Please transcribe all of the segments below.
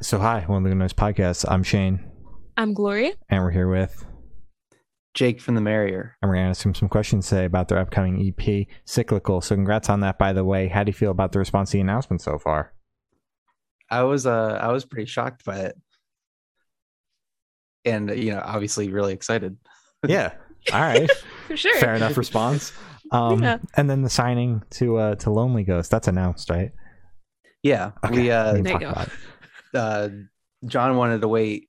So, hi, one of the Noise podcasts. I'm Shane, I'm Gloria. and we're here with, Jake from the Merrier. and we're going to ask him some questions today about their upcoming EP, Cyclical. So, congrats on that, by the way. How do you feel about the response to the announcement so far? I was uh I was pretty shocked by it. And you know, obviously really excited. Yeah. All right. For sure. Fair enough response. Um, Yeah. And then the signing to uh, to Lonely Ghost, that's announced, right? Yeah. We we uh can There you talk go. about it. uh John wanted to wait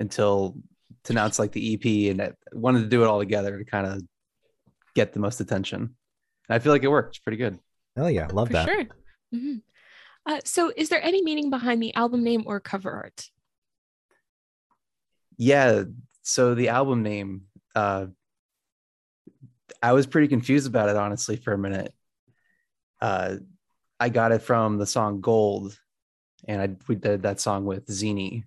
until to announce like the EP and that wanted to do it all together to kind of get the most attention. And I feel like it worked pretty good. Hell yeah. Love For that. sure. Mhm. Uh, so, is there any meaning behind the album name or cover art? Yeah. So the album name, uh I was pretty confused about it honestly for a minute. Uh I got it from the song Gold, and I we did that song with Zini.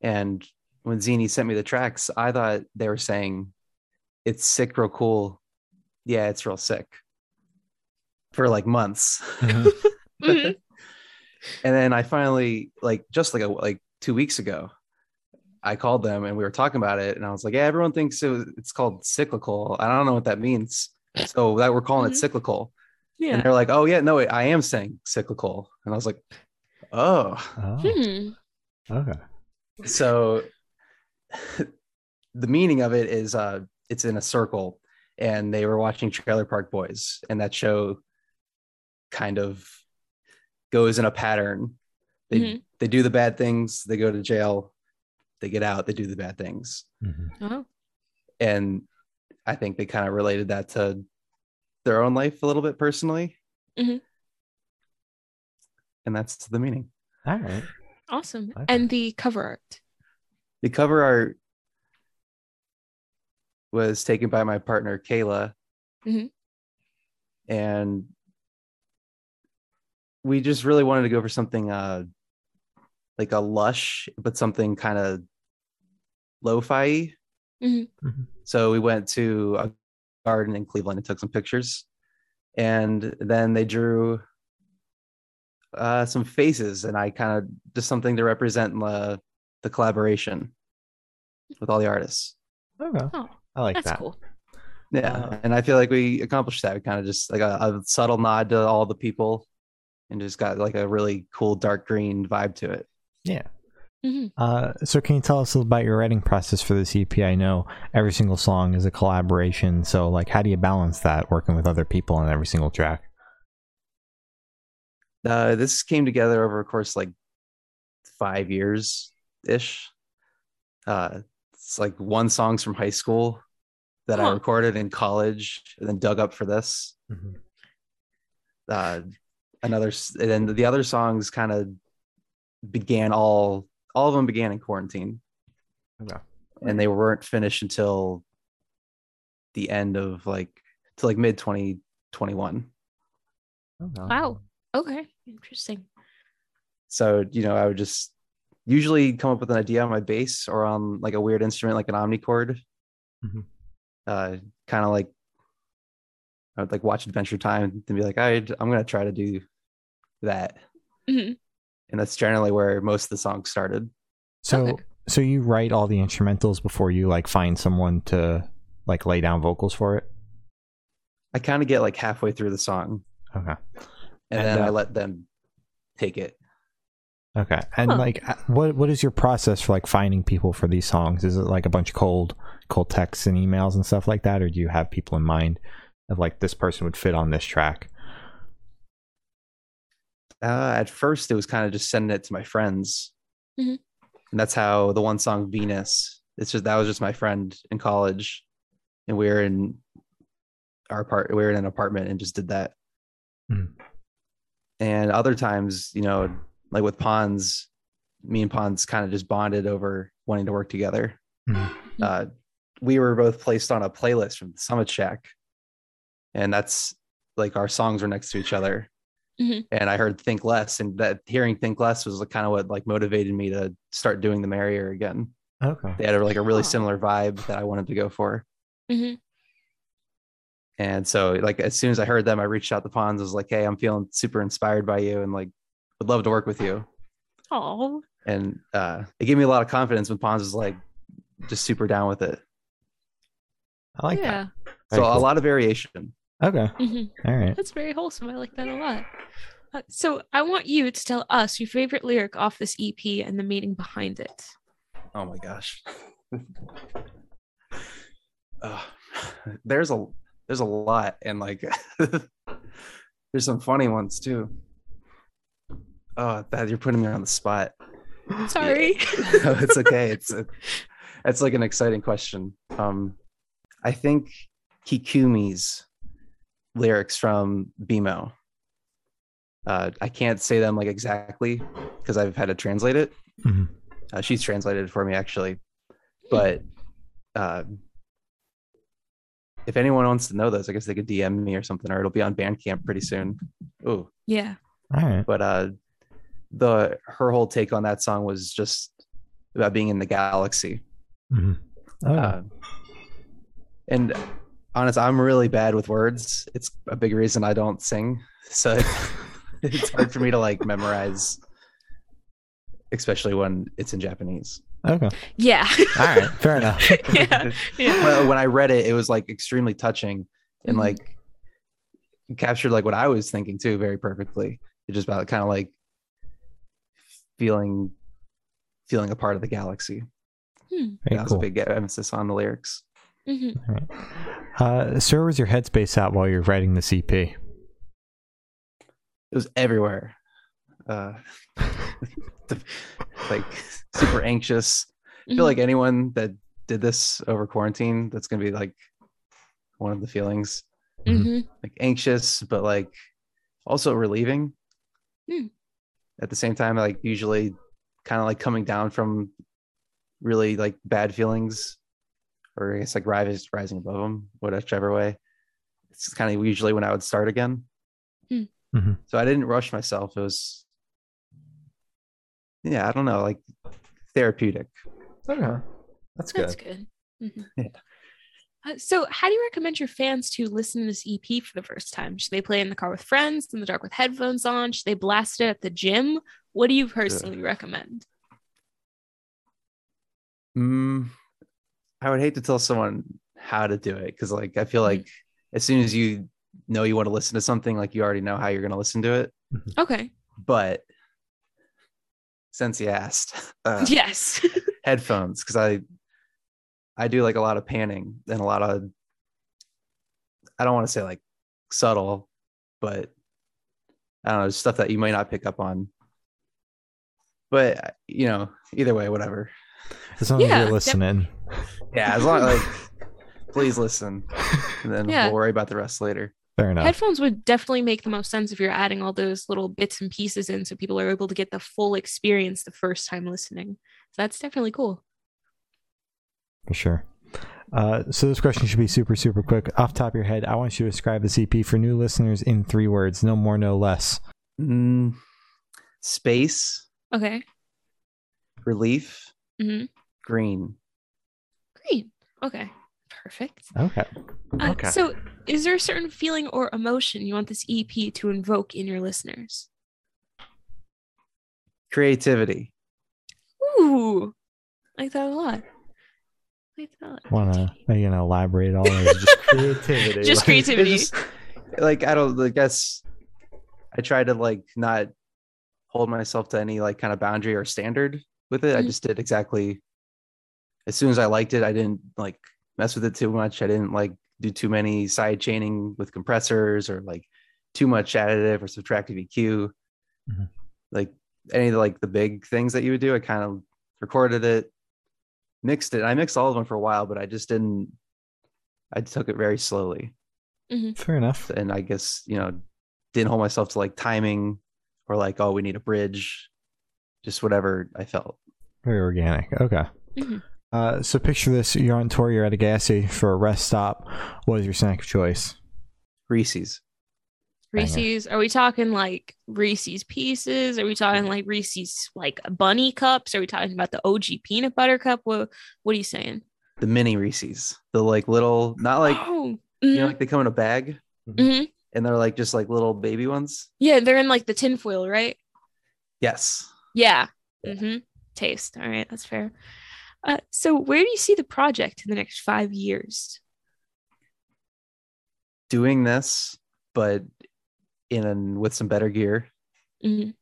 And when Zini sent me the tracks, I thought they were saying it's sick, real cool. Yeah, it's real sick. For like months. Mhm. Mhm. and then I finally like just like a, like two weeks ago, I called them and we were talking about it, and I was like, "Yeah, everyone thinks it was, it's called cyclical. I don't know what that means, so that we're calling Mhm. it cyclical." And they're like, "Oh yeah, no, I am saying cyclical," and I was like, "Oh." Oh, Hmm. okay. So the meaning of it is uh it's in a circle, and they were watching Trailer Park Boys, and that show kind of goes in a pattern. They Mhm. they do the bad things, they go to jail, they get out, they do the bad things. Mhm. Oh, And I think they kind of related that to their own life a little bit personally. Mhm. And that's the meaning. All right. awesome. Okay. And the cover art. The cover art was taken by my partner Kayla. Mhm. And we just really wanted to go for something uh like a lush, but something kind of lo-fi. Mhm. Mhm. So we went to a garden in Cleveland and took some pictures. And then they drew uh, some faces, and I kind of just something to represent the the collaboration with all the artists. Okay. Oh, I like that's that. cool. Yeah, Uh, and I feel like we accomplished that. We kind of just like a, a subtle nod to all the people, and just got like a really cool dark green vibe to it. Yeah. hmm Uh, so can you tell us a little about your writing process for this EP? I know every single song is a collaboration, so like how do you balance that working with other people on every single track? Uh, this came together over a course like five years ish. Uh, it's like one songs from high school that I recorded in college and then dug up for this. Uh, another, and then the other songs kind of began all, all of them began in quarantine Okay. and they weren't finished until the end of like, to like mid 2021. Okay. Wow. Okay. Interesting. So, you know, I would just usually come up with an idea on my bass or on like a weird instrument like an omnichord. Mhm. Uh, kind of like I would like watch Adventure Time and be like, I, I'm gonna try to do that, Mhm. and that's generally where most of the songs started. So Okay. so you write all the instrumentals before you like find someone to like lay down vocals for it? I kind of get like halfway through the song, Okay. And, And, then uh, I let them take it. Okay. And Huh. like uh, what what is your process for like finding people for these songs? Is it like a bunch of cold cold texts and emails and stuff like that or do you have people in mind of like this person would fit on this track? Uh, at first, it was kind of just sending it to my friends, Mhm. and that's how the one song Venus. It's just that was just my friend in college, and we were in our part. We were in an apartment and just did that. Mhm. And other times, you know, like with Pons, me and Pons kind of just bonded over wanting to work together. Mhm. Uh, we were both placed on a playlist from the Summit Shack, and that's like our songs were next to each other. Mhm. And I heard "Think Less," and that hearing "Think Less" was kind of what like motivated me to start doing the Merrier again. Okay. They had a, like a really Huh. similar vibe that I wanted to go for. hmm And so, like, as soon as I heard them, I reached out to Pons. I was like, "Hey, I'm feeling super inspired by you, and like, would love to work with you." Oh, and uh, it gave me a lot of confidence when Pons was like just super down with it. I like yeah. that. So Very a lot of variation. Okay. Mhm. All right. That's very wholesome. I like that a lot. Uh, so I want you to tell us your favorite lyric off this EP and the meaning behind it. Oh my gosh. Ugh. there's a there's a lot and like there's some funny ones too. Oh, that you're putting me on the spot. Sorry. no, it's okay. It's a, it's like an exciting question. Um, I think Kikumi's lyrics from Bimo. Uh, I can't say them like exactly because I've had to translate it. Mhm. Uh, she's translated it for me actually, but uh, if anyone wants to know those, I guess they could DM me or something, or it'll be on Bandcamp pretty soon. Oh, yeah. All right. but uh the her whole take on that song was just about being in the galaxy Mhm. Oh, uh, and honest i'm really bad with words it's a big reason i don't sing so it's hard for me to like memorize especially when it's in japanese okay. Yeah. All right. Fair enough. yeah. Yeah. Well, when i read it it was like extremely touching and Mhm. like captured like what i was thinking too very perfectly it's just about kind of like feeling feeling a part of the galaxy Hmm. Very that was cool. a big emphasis on the lyrics. Mhm. All right. Uh, so where was your headspace at while you're writing the EP? It was everywhere. Uh, like super anxious. I feel like anyone that did this over quarantine, that's gonna be like one of the feelings. Mhm. Like anxious, but like also relieving. Hmm. At the same time, like usually kind of like coming down from really like bad feelings, or I guess like rise, rising above them, whichever way. It's kind of usually when I would start again. Hmm. Mhm. So I didn't rush myself. It was, yeah, I don't know, like therapeutic. Okay. That's good. That's good. Mhm. Yeah. Uh, so, how do you recommend your fans to listen to this EP for the first time? Should they play in the car with friends, in the dark with headphones on? Should they blast it at the gym? What do you personally recommend? Mm, I would hate to tell someone how to do it because, like, I feel Mhm. like as soon as you know you want to listen to something, like you already know how you're going to listen to it. Okay. But since you asked, uh, yes. headphones because I I do like a lot of panning and a lot of I don't want to say like subtle, but I don't know stuff that you might not pick up on. But you know, either way, whatever. As long Yeah, as you're def- listening. Yeah, as long like please listen, and then Yeah. we'll worry about the rest later. Fair enough. Headphones would definitely make the most sense if you're adding all those little bits and pieces in so people are able to get the full experience the first time listening. So, that's definitely cool. For sure. Uh, so this question should be super, super quick. Off the top of your head, I want you to describe the EP for new listeners in three words, no more, no less. Mm, space, Okay. relief, hmm green. Green. Okay. Perfect. Okay. Uh, Okay. So, is there a certain feeling or emotion you want this EP to invoke in your listeners? Creativity. Ooh, I like that a lot. I like that. Want to you know elaborate all this? Just creativity. Just Like, creativity. Just- like I don't I guess I try to like not hold myself to any like kind of boundary or standard with it. I Mhm. just did exactly as soon as I liked it, I didn't like mess with it too much. I didn't like do too many side chaining with compressors or like too much additive or subtractive EQ. Mhm. Like any of the, like the big things that you would do, I kind of recorded it, mixed it. I mixed all of them for a while, but I just didn't I took it very slowly Fair enough. and I guess you know didn't hold myself to like timing or like oh we need a bridge, just whatever I felt. Very organic. Okay. Mhm. Uh, so picture this: you're on tour, you're at a gas station for a rest stop. What is your snack of choice? Reese's, Reese's. Are we talking like Reese's Pieces? Are we talking like Reese's like bunny cups? Are we talking about the OG peanut butter cup? What What are you saying? the mini Reese's, the like little not like oh, you know mhm, like they come in a bag mhm. and they're like just like little baby ones. yeah, they're in like the tinfoil, right? Yes, Yeah, Mm-hmm. Taste. All right, that's fair. Uh, so, where do you see the project in the next five years? Doing this, but in an, with some better gear Mhm.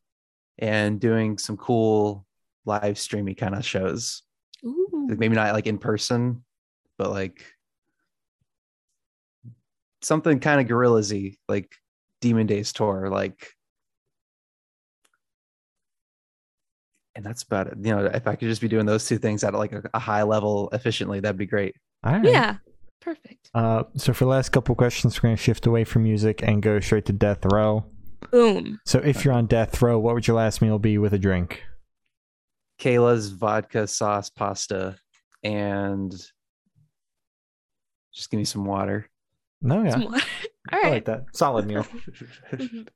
and doing some cool live streamy kind of shows. Ooh. Like, maybe not like in person, but like something kind of Gorillaz-y, like Demon Days tour, like and that's about it. You know, if I could just be doing those two things at like a, a high level efficiently, that'd be great. All right. Yeah. Perfect. Uh, so for the last couple questions, we're going to shift away from music and go straight to death row. Boom. So if you're on death row, what would your last meal be with a drink? Kayla's vodka sauce pasta and just give me some water. No, yeah, Some water. All I like that. Solid meal. Mhm.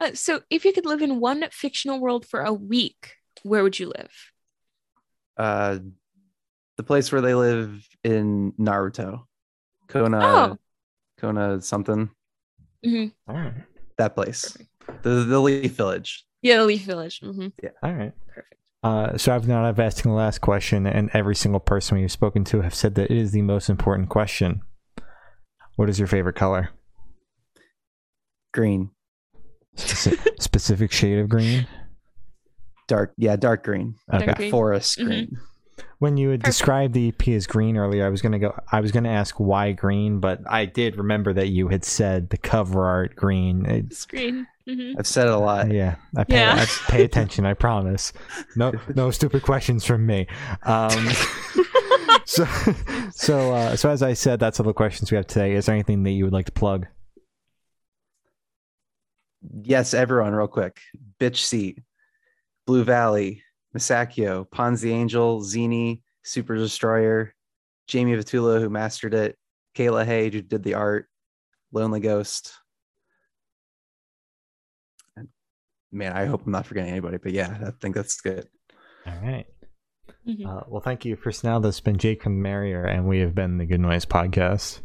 Uh, so, if you could live in one fictional world for a week, where would you live? uh the place where they live in Naruto. Kona Oh. Kona something. Mhm. All right. That place. Perfect. The the Leaf Village. Yeah, the Leaf Village. Mm-hmm. Yeah. All right. Perfect. Uh, so I've now I've asked the last question, and every single person we've spoken to have said that it is the most important question. What is your favorite color? Green. Speci- specific shade of green. Dark yeah, dark green. Dark Okay. green. Forest Mhm. green. When you had Perfect. described the EP as green earlier, I was gonna go. I was gonna ask why green, but I did remember that you had said the cover art green. It's, Screen. hmm I've said it a lot. yeah, I pay, Yeah. I pay attention. I promise. No, no stupid questions from me. Um, so, so, uh, so as I said, that's all the questions we have today. Is there anything that you would like to plug? Yes, everyone, real quick. Bitch Seat, Blue Valley, Misakio, Ponzi Angel, Zini, Super Destroyer, Jamie Vitula, who mastered it, Kayla Hay, who did the art, Lonely Ghost. Man, I hope I'm not forgetting anybody, but yeah, I think that's good. All right. Mhm. Uh, well, thank you for now. This has been Jake from Merrier, and we have been the Good Noise Podcast.